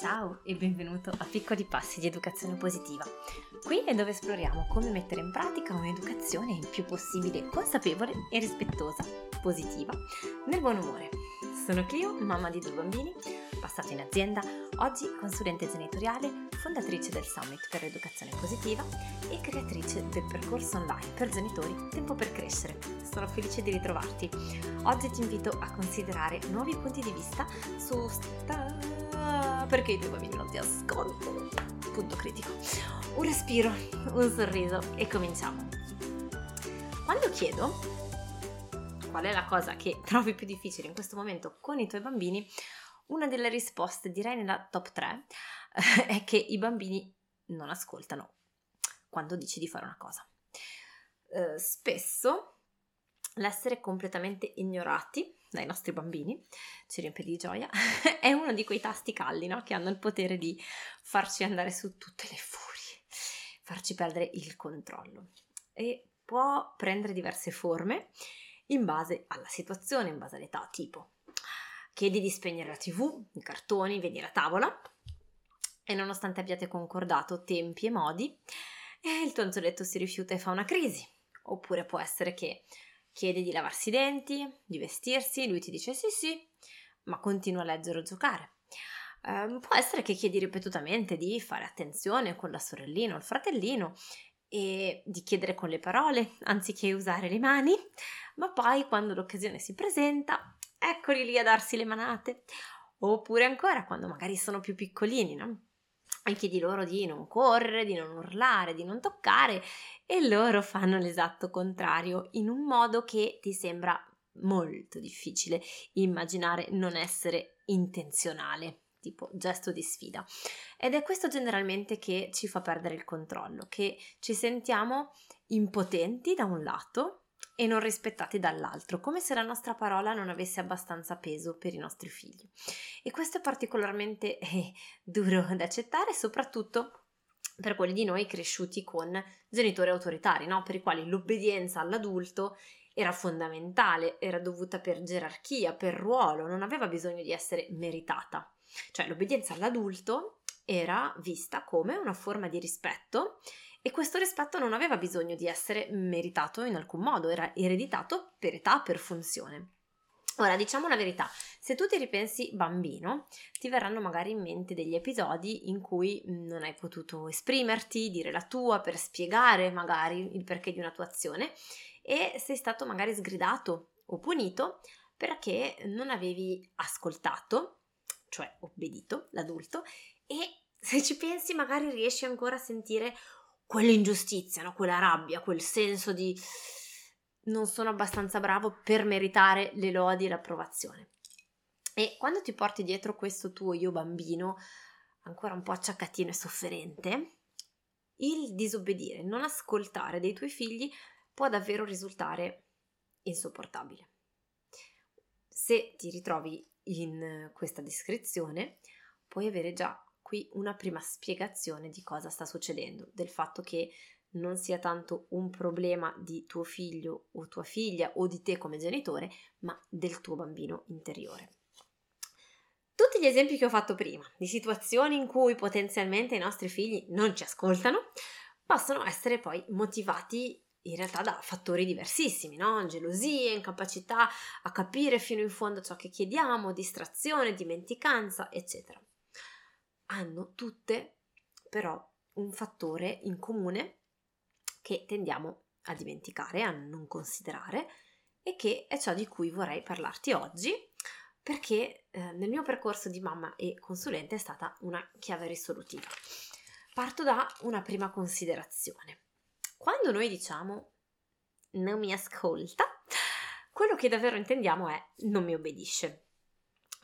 Ciao e benvenuto a Piccoli Passi di Educazione Positiva. Qui è dove esploriamo come mettere in pratica un'educazione il più possibile consapevole e rispettosa, positiva, nel buon umore. Sono Clio, mamma di due bambini, passata in azienda, oggi consulente genitoriale, fondatrice del Summit per l'Educazione Positiva e creatrice del percorso online per genitori Tempo per Crescere. Sono felice di ritrovarti. Oggi ti invito a considerare nuovi punti di vista su perché i tuoi bambini non ti ascoltano. Punto critico. Un respiro, un sorriso e cominciamo. Quando chiedo qual è la cosa che trovi più difficile in questo momento con i tuoi bambini, una delle risposte, direi nella top 3, è che i bambini non ascoltano quando dici di fare una cosa. Eh, spesso l'essere completamente ignorati dai nostri bambini ci riempie di gioia, è uno di quei tasti caldi no? che hanno il potere di farci andare su tutte le furie, farci perdere il controllo e può prendere diverse forme in base alla situazione, in base all'età, tipo chiedi di spegnere la tv, i cartoni, vedi la tavola e nonostante abbiate concordato tempi e modi, eh, il tuo anzoletto si rifiuta e fa una crisi. Oppure può essere che chiedi di lavarsi i denti, di vestirsi, lui ti dice sì sì, ma continua a leggere o giocare. Eh, può essere che chiedi ripetutamente di fare attenzione con la sorellina o il fratellino e di chiedere con le parole anziché usare le mani, ma poi quando l'occasione si presenta, eccoli lì a darsi le manate. Oppure ancora quando magari sono più piccolini, no? E chiedi loro di non correre, di non urlare, di non toccare e loro fanno l'esatto contrario in un modo che ti sembra molto difficile immaginare non essere intenzionale tipo gesto di sfida. Ed è questo generalmente che ci fa perdere il controllo, che ci sentiamo impotenti da un lato e non rispettati dall'altro, come se la nostra parola non avesse abbastanza peso per i nostri figli. E questo è particolarmente eh, duro da accettare, soprattutto per quelli di noi cresciuti con genitori autoritari, no? per i quali l'obbedienza all'adulto era fondamentale, era dovuta per gerarchia, per ruolo, non aveva bisogno di essere meritata. Cioè l'obbedienza all'adulto era vista come una forma di rispetto e questo rispetto non aveva bisogno di essere meritato in alcun modo, era ereditato per età, per funzione. Ora, diciamo la verità, se tu ti ripensi bambino, ti verranno magari in mente degli episodi in cui non hai potuto esprimerti, dire la tua, per spiegare magari il perché di una tua azione e sei stato magari sgridato o punito perché non avevi ascoltato cioè obbedito, l'adulto, e se ci pensi magari riesci ancora a sentire quell'ingiustizia, no? quella rabbia, quel senso di non sono abbastanza bravo per meritare le lodi e l'approvazione. E quando ti porti dietro questo tuo io bambino, ancora un po' acciaccatino e sofferente, il disobbedire, non ascoltare dei tuoi figli può davvero risultare insopportabile. Se ti ritrovi in questa descrizione, puoi avere già qui una prima spiegazione di cosa sta succedendo, del fatto che non sia tanto un problema di tuo figlio o tua figlia o di te come genitore, ma del tuo bambino interiore. Tutti gli esempi che ho fatto prima, di situazioni in cui potenzialmente i nostri figli non ci ascoltano, possono essere poi motivati in realtà da fattori diversissimi, no? Gelosie, incapacità a capire fino in fondo ciò che chiediamo, distrazione, dimenticanza, eccetera. Hanno tutte però un fattore in comune che tendiamo a dimenticare, a non considerare e che è ciò di cui vorrei parlarti oggi perché eh, nel mio percorso di mamma e consulente è stata una chiave risolutiva. Parto da una prima considerazione. Quando noi diciamo non mi ascolta, quello che davvero intendiamo è non mi obbedisce.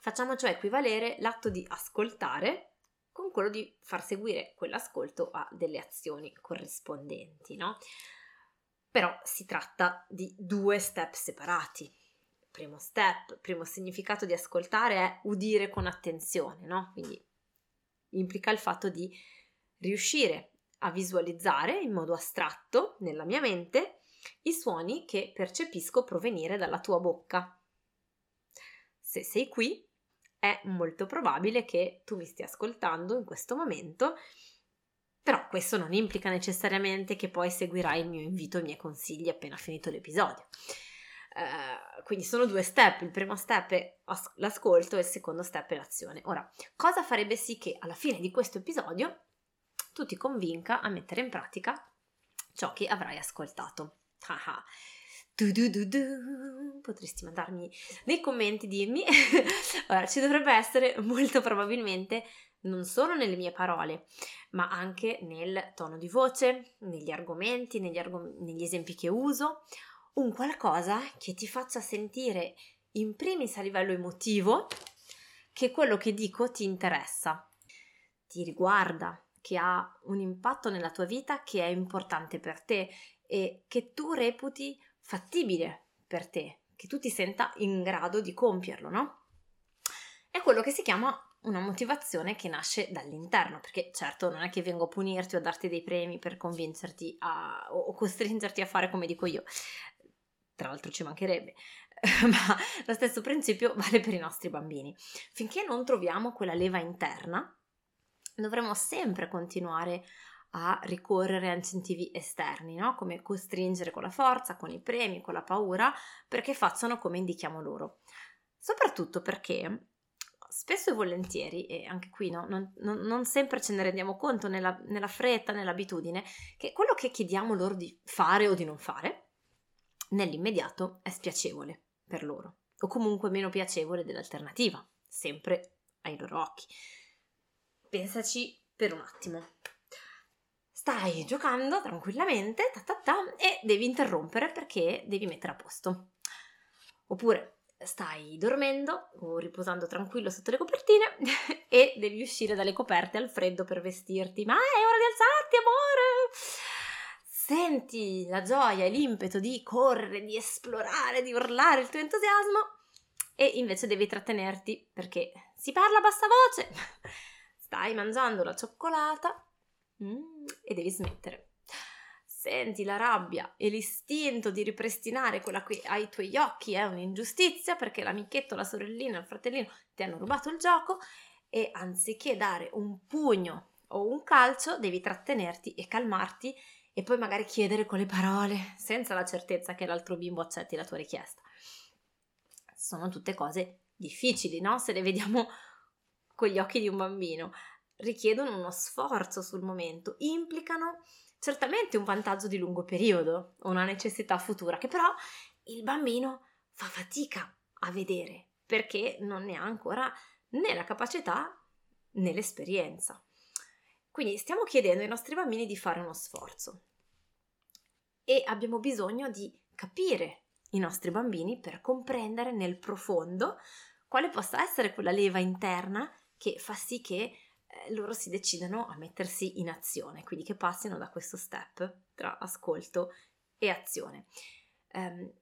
Facciamo cioè equivalere l'atto di ascoltare con quello di far seguire quell'ascolto a delle azioni corrispondenti, no? Però si tratta di due step separati. Primo step, primo significato di ascoltare è udire con attenzione, no? Quindi implica il fatto di riuscire a visualizzare in modo astratto nella mia mente i suoni che percepisco provenire dalla tua bocca. Se sei qui, è molto probabile che tu mi stia ascoltando in questo momento, però questo non implica necessariamente che poi seguirai il mio invito e i miei consigli appena finito l'episodio. Uh, quindi sono due step, il primo step è as- l'ascolto e il secondo step è l'azione. Ora, cosa farebbe sì che alla fine di questo episodio tu ti convinca a mettere in pratica ciò che avrai ascoltato? Du du du du. Potresti mandarmi nei commenti, dirmi. Ora, ci dovrebbe essere molto probabilmente non solo nelle mie parole, ma anche nel tono di voce, negli argomenti, negli, argom- negli esempi che uso, un qualcosa che ti faccia sentire in primis a livello emotivo che quello che dico ti interessa, ti riguarda, che ha un impatto nella tua vita che è importante per te e che tu reputi fattibile per te, che tu ti senta in grado di compierlo, no? È quello che si chiama una motivazione che nasce dall'interno, perché certo non è che vengo a punirti o a darti dei premi per convincerti a, o costringerti a fare come dico io, tra l'altro ci mancherebbe, ma lo stesso principio vale per i nostri bambini. Finché non troviamo quella leva interna, dovremo sempre continuare a ricorrere a incentivi esterni, no? come costringere con la forza, con i premi, con la paura, perché facciano come indichiamo loro. Soprattutto perché spesso e volentieri, e anche qui no, non, non, non, sempre ce ne rendiamo conto nella, nella fretta, nell'abitudine, che quello che chiediamo loro di fare o di non fare, nell'immediato è spiacevole per loro, o comunque meno piacevole dell'alternativa, sempre ai loro occhi. Pensaci per un attimo stai giocando tranquillamente ta ta ta, e devi interrompere perché devi mettere a posto. Oppure stai dormendo o riposando tranquillo sotto le copertine e devi uscire dalle coperte al freddo per vestirti. Ma è ora di alzarti, amore! Senti la gioia e l'impeto di correre, di esplorare, di urlare il tuo entusiasmo e invece devi trattenerti perché si parla a bassa voce. Stai mangiando la cioccolata Mm, e devi smettere. Senti la rabbia e l'istinto di ripristinare quella che ai tuoi occhi è un'ingiustizia perché l'amichetto, la sorellina, il fratellino ti hanno rubato il gioco e anziché dare un pugno o un calcio devi trattenerti e calmarti e poi magari chiedere con le parole senza la certezza che l'altro bimbo accetti la tua richiesta. Sono tutte cose difficili, no? Se le vediamo con gli occhi di un bambino richiedono uno sforzo sul momento, implicano certamente un vantaggio di lungo periodo, una necessità futura, che però il bambino fa fatica a vedere perché non ne ha ancora né la capacità né l'esperienza. Quindi stiamo chiedendo ai nostri bambini di fare uno sforzo e abbiamo bisogno di capire i nostri bambini per comprendere nel profondo quale possa essere quella leva interna che fa sì che loro si decidano a mettersi in azione, quindi che passino da questo step tra ascolto e azione. Um,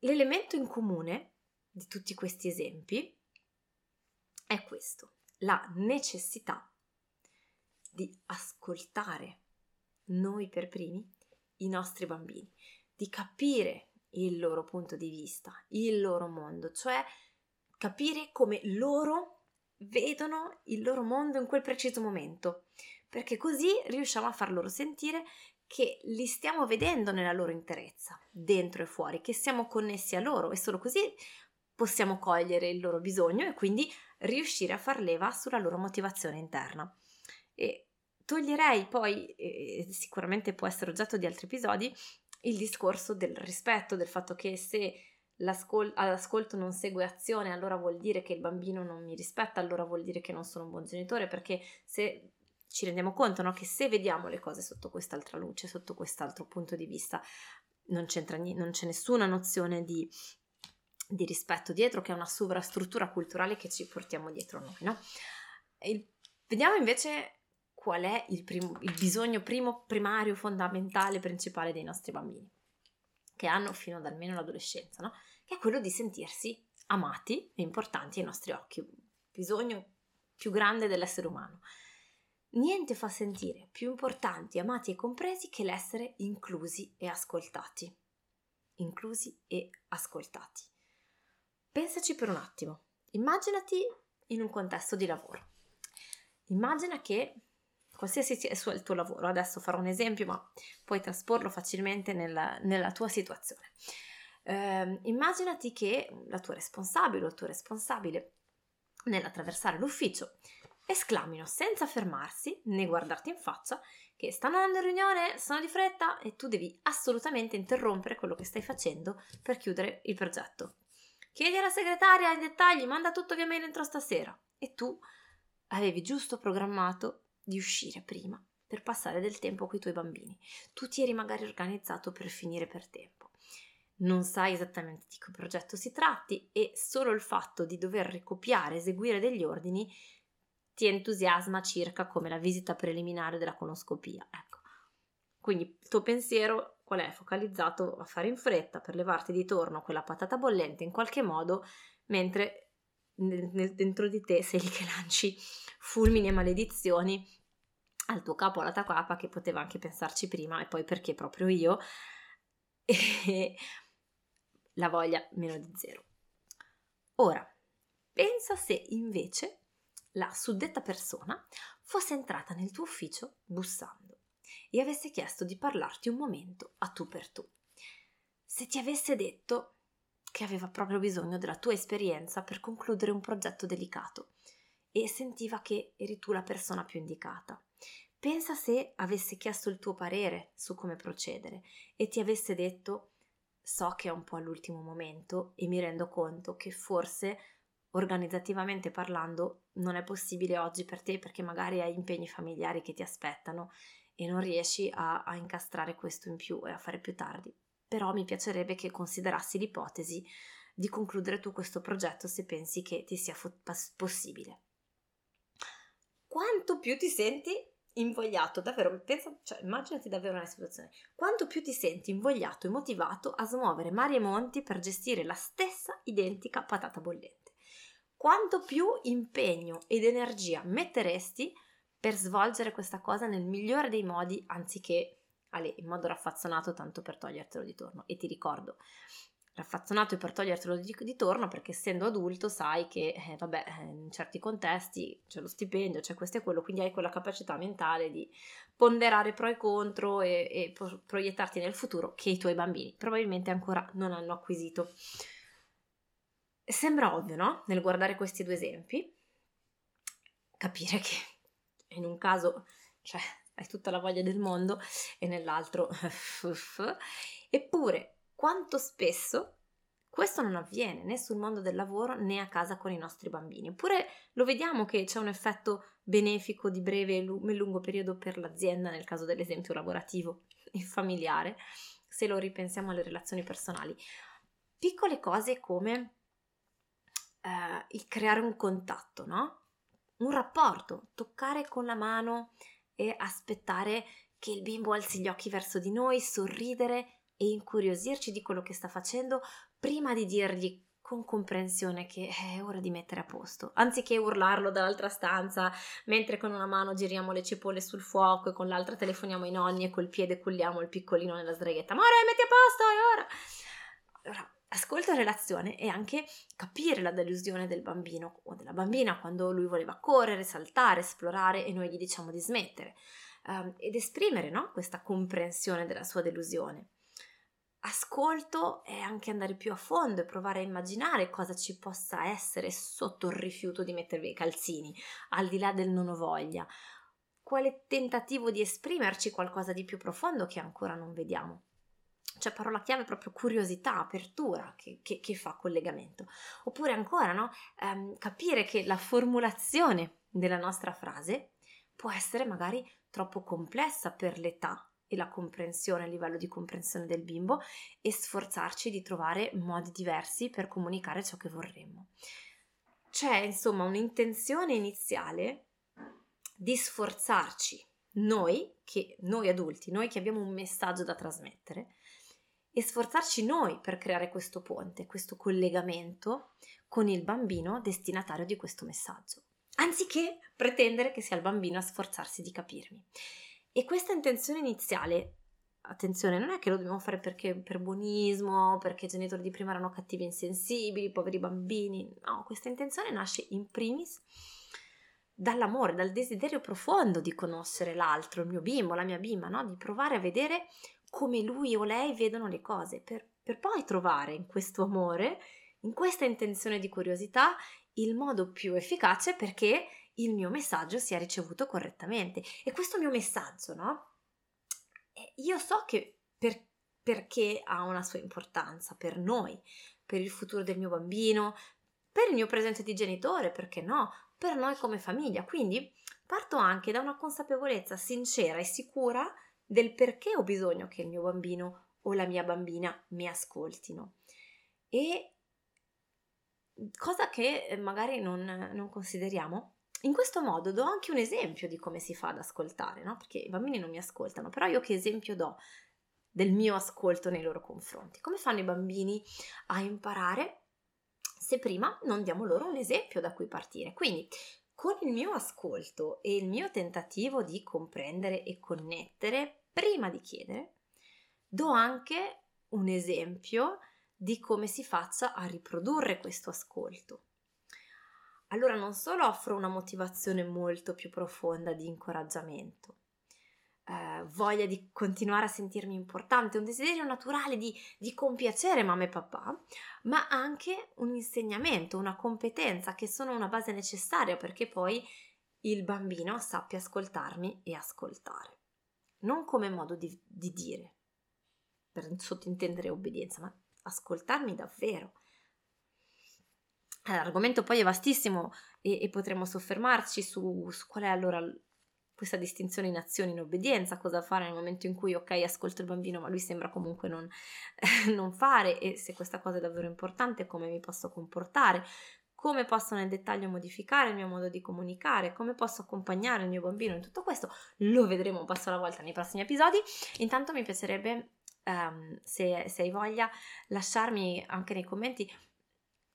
l'elemento in comune di tutti questi esempi è questo, la necessità di ascoltare noi per primi i nostri bambini, di capire il loro punto di vista, il loro mondo, cioè capire come loro vedono il loro mondo in quel preciso momento, perché così riusciamo a far loro sentire che li stiamo vedendo nella loro interezza, dentro e fuori, che siamo connessi a loro e solo così possiamo cogliere il loro bisogno e quindi riuscire a far leva sulla loro motivazione interna. E toglierei poi, e sicuramente può essere oggetto di altri episodi, il discorso del rispetto, del fatto che se all'ascolto non segue azione, allora vuol dire che il bambino non mi rispetta, allora vuol dire che non sono un buon genitore, perché se ci rendiamo conto no, che se vediamo le cose sotto quest'altra luce, sotto quest'altro punto di vista, non, c'entra, non c'è nessuna nozione di, di, rispetto dietro, che è una sovrastruttura culturale che ci portiamo dietro noi. No? Il, vediamo invece qual è il, primo, il bisogno primo, primario, fondamentale, principale dei nostri bambini che hanno fino ad almeno l'adolescenza, no? che è quello di sentirsi amati e importanti ai nostri occhi, bisogno più grande dell'essere umano. Niente fa sentire più importanti, amati e compresi che l'essere inclusi e ascoltati. Inclusi e ascoltati. Pensaci per un attimo. Immaginati in un contesto di lavoro. Immagina che qualsiasi sia il tuo lavoro, adesso farò un esempio, ma puoi trasporlo facilmente nella, nella tua situazione. Eh, immaginati che la tua responsabile o il tuo responsabile nell'attraversare l'ufficio esclamino senza fermarsi né guardarti in faccia che stanno andando in riunione, sono di fretta e tu devi assolutamente interrompere quello che stai facendo per chiudere il progetto. Chiedi alla segretaria i dettagli, manda tutto via mail entro stasera. E tu avevi giusto programmato di uscire prima per passare del tempo con i tuoi bambini. Tu ti eri magari organizzato per finire per tempo. Non sai esattamente di che progetto si tratti e solo il fatto di dover ricopiare, eseguire degli ordini ti entusiasma circa come la visita preliminare della conoscopia. Ecco. Quindi il tuo pensiero qual è? Focalizzato a fare in fretta per levarti di torno quella patata bollente in qualche modo, mentre dentro di te sei lì che lanci fulmini e maledizioni al tuo capo, alla tua capa, che poteva anche pensarci prima, e poi perché proprio io, e la voglia meno di zero. Ora, pensa se invece la suddetta persona fosse entrata nel tuo ufficio bussando e avesse chiesto di parlarti un momento a tu per tu. Se ti avesse detto che aveva proprio bisogno della tua esperienza per concludere un progetto delicato e sentiva che eri tu la persona più indicata. Pensa se avesse chiesto il tuo parere su come procedere e ti avesse detto so che è un po' all'ultimo momento e mi rendo conto che forse organizzativamente parlando non è possibile oggi per te perché magari hai impegni familiari che ti aspettano e non riesci a, a incastrare questo in più e a fare più tardi. Però mi piacerebbe che considerassi l'ipotesi di concludere tu questo progetto se pensi che ti sia fo- possibile. Quanto più ti senti invogliato, davvero, pensa, cioè, immaginati davvero una situazione, quanto più ti senti invogliato e motivato a smuovere mari e monti per gestire la stessa identica patata bollente quanto più impegno ed energia metteresti per svolgere questa cosa nel migliore dei modi anziché in modo raffazzonato tanto per togliertelo di torno. E ti ricordo, raffazzonato per togliertelo di, di torno perché essendo adulto sai che, eh, vabbè, eh, in certi contesti c'è lo stipendio, c'è questo e quello, quindi hai quella capacità mentale di ponderare pro e contro e, e pro- proiettarti nel futuro che i tuoi bambini probabilmente ancora non hanno acquisito. Sembra ovvio, no? Nel guardare questi due esempi, capire che in un caso, cioè, hai tutta la voglia del mondo e nell'altro, eppure, quanto spesso questo non avviene né sul mondo del lavoro né a casa con i nostri bambini. Eppure lo vediamo che c'è un effetto benefico di breve e lungo periodo per l'azienda, nel caso dell'esempio lavorativo e familiare, se lo ripensiamo alle relazioni personali. Piccole cose come eh, il creare un contatto, no? Un rapporto, toccare con la mano e aspettare che il bimbo alzi gli occhi verso di noi, sorridere e incuriosirci di quello che sta facendo prima di dirgli con comprensione che è ora di mettere a posto, anziché urlarlo dall'altra stanza mentre con una mano giriamo le cipolle sul fuoco e con l'altra telefoniamo ai nonni e col piede culliamo il piccolino nella sdraietta. Amore, metti a posto, è ora! Allora, ascolto e relazione e anche capire la delusione del bambino o della bambina quando lui voleva correre, saltare, esplorare e noi gli diciamo di smettere um, ed esprimere no, questa comprensione della sua delusione. Ascolto è anche andare più a fondo e provare a immaginare cosa ci possa essere sotto il rifiuto di mettervi i calzini, al di là del non ho voglia. Quale tentativo di esprimerci qualcosa di più profondo che ancora non vediamo cioè parola chiave proprio curiosità, apertura che, che, che fa collegamento. Oppure ancora, no? Um, capire che la formulazione della nostra frase può essere magari troppo complessa per l'età e la comprensione, il livello di comprensione del bimbo e sforzarci di trovare modi diversi per comunicare ciò che vorremmo. C'è insomma un'intenzione iniziale di sforzarci noi, che, noi adulti, noi che abbiamo un messaggio da trasmettere, e sforzarci noi per creare questo ponte, questo collegamento con il bambino destinatario di questo messaggio, anziché pretendere che sia il bambino a sforzarsi di capirmi. E questa intenzione iniziale attenzione, non è che lo dobbiamo fare perché per buonismo, perché i genitori di prima erano cattivi e insensibili, poveri bambini. No, questa intenzione nasce in primis dall'amore, dal desiderio profondo di conoscere l'altro, il mio bimbo, la mia bimba, no? di provare a vedere come lui o lei vedono le cose, per, per poi trovare in questo amore, in questa intenzione di curiosità, il modo più efficace perché il mio messaggio sia ricevuto correttamente. E questo mio messaggio, no? Io so che per, perché ha una sua importanza per noi, per il futuro del mio bambino, per il mio presente di genitore, perché no, per noi come famiglia. Quindi parto anche da una consapevolezza sincera e sicura del perché ho bisogno che il mio bambino o la mia bambina mi ascoltino. E cosa che magari non, non consideriamo. In questo modo do anche un esempio di come si fa ad ascoltare, no? Perché i bambini non mi ascoltano, però io che esempio do del mio ascolto nei loro confronti? Come fanno i bambini a imparare se prima non diamo loro un esempio da cui partire. Quindi con il mio ascolto e il mio tentativo di comprendere e connettere, prima di chiedere, do anche un esempio di come si faccia a riprodurre questo ascolto. Allora non solo offro una motivazione molto più profonda di incoraggiamento, eh, voglia di continuare a sentirmi importante, un desiderio naturale di, di compiacere mamma e papà, ma anche un insegnamento, una competenza che sono una base necessaria perché poi il bambino sappia ascoltarmi e ascoltare. Non come modo di, di dire, per sottintendere obbedienza, ma ascoltarmi davvero. L'argomento poi è vastissimo e, e potremmo soffermarci su, su qual è allora questa distinzione in azione in obbedienza, cosa fare nel momento in cui ok ascolto il bambino ma lui sembra comunque non, non fare e se questa cosa è davvero importante come mi posso comportare, come posso nel dettaglio modificare il mio modo di comunicare, come posso accompagnare il mio bambino in tutto questo, lo vedremo un passo alla volta nei prossimi episodi. Intanto mi piacerebbe, um, se, se, hai voglia, lasciarmi anche nei commenti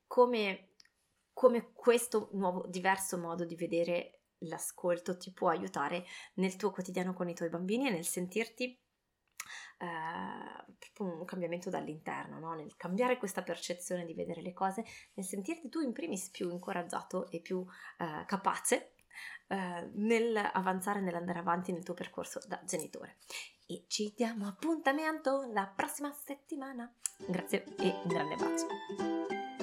come, come questo nuovo, diverso modo di vedere l'ascolto ti può aiutare nel tuo quotidiano con i tuoi bambini e nel sentirti eh, un cambiamento dall'interno, no? nel cambiare questa percezione di vedere le cose, nel sentirti tu in primis più incoraggiato e più eh, capace eh, nel avanzare, nell'andare avanti nel tuo percorso da genitore. E ci diamo appuntamento la prossima settimana. Grazie e un grande bacio.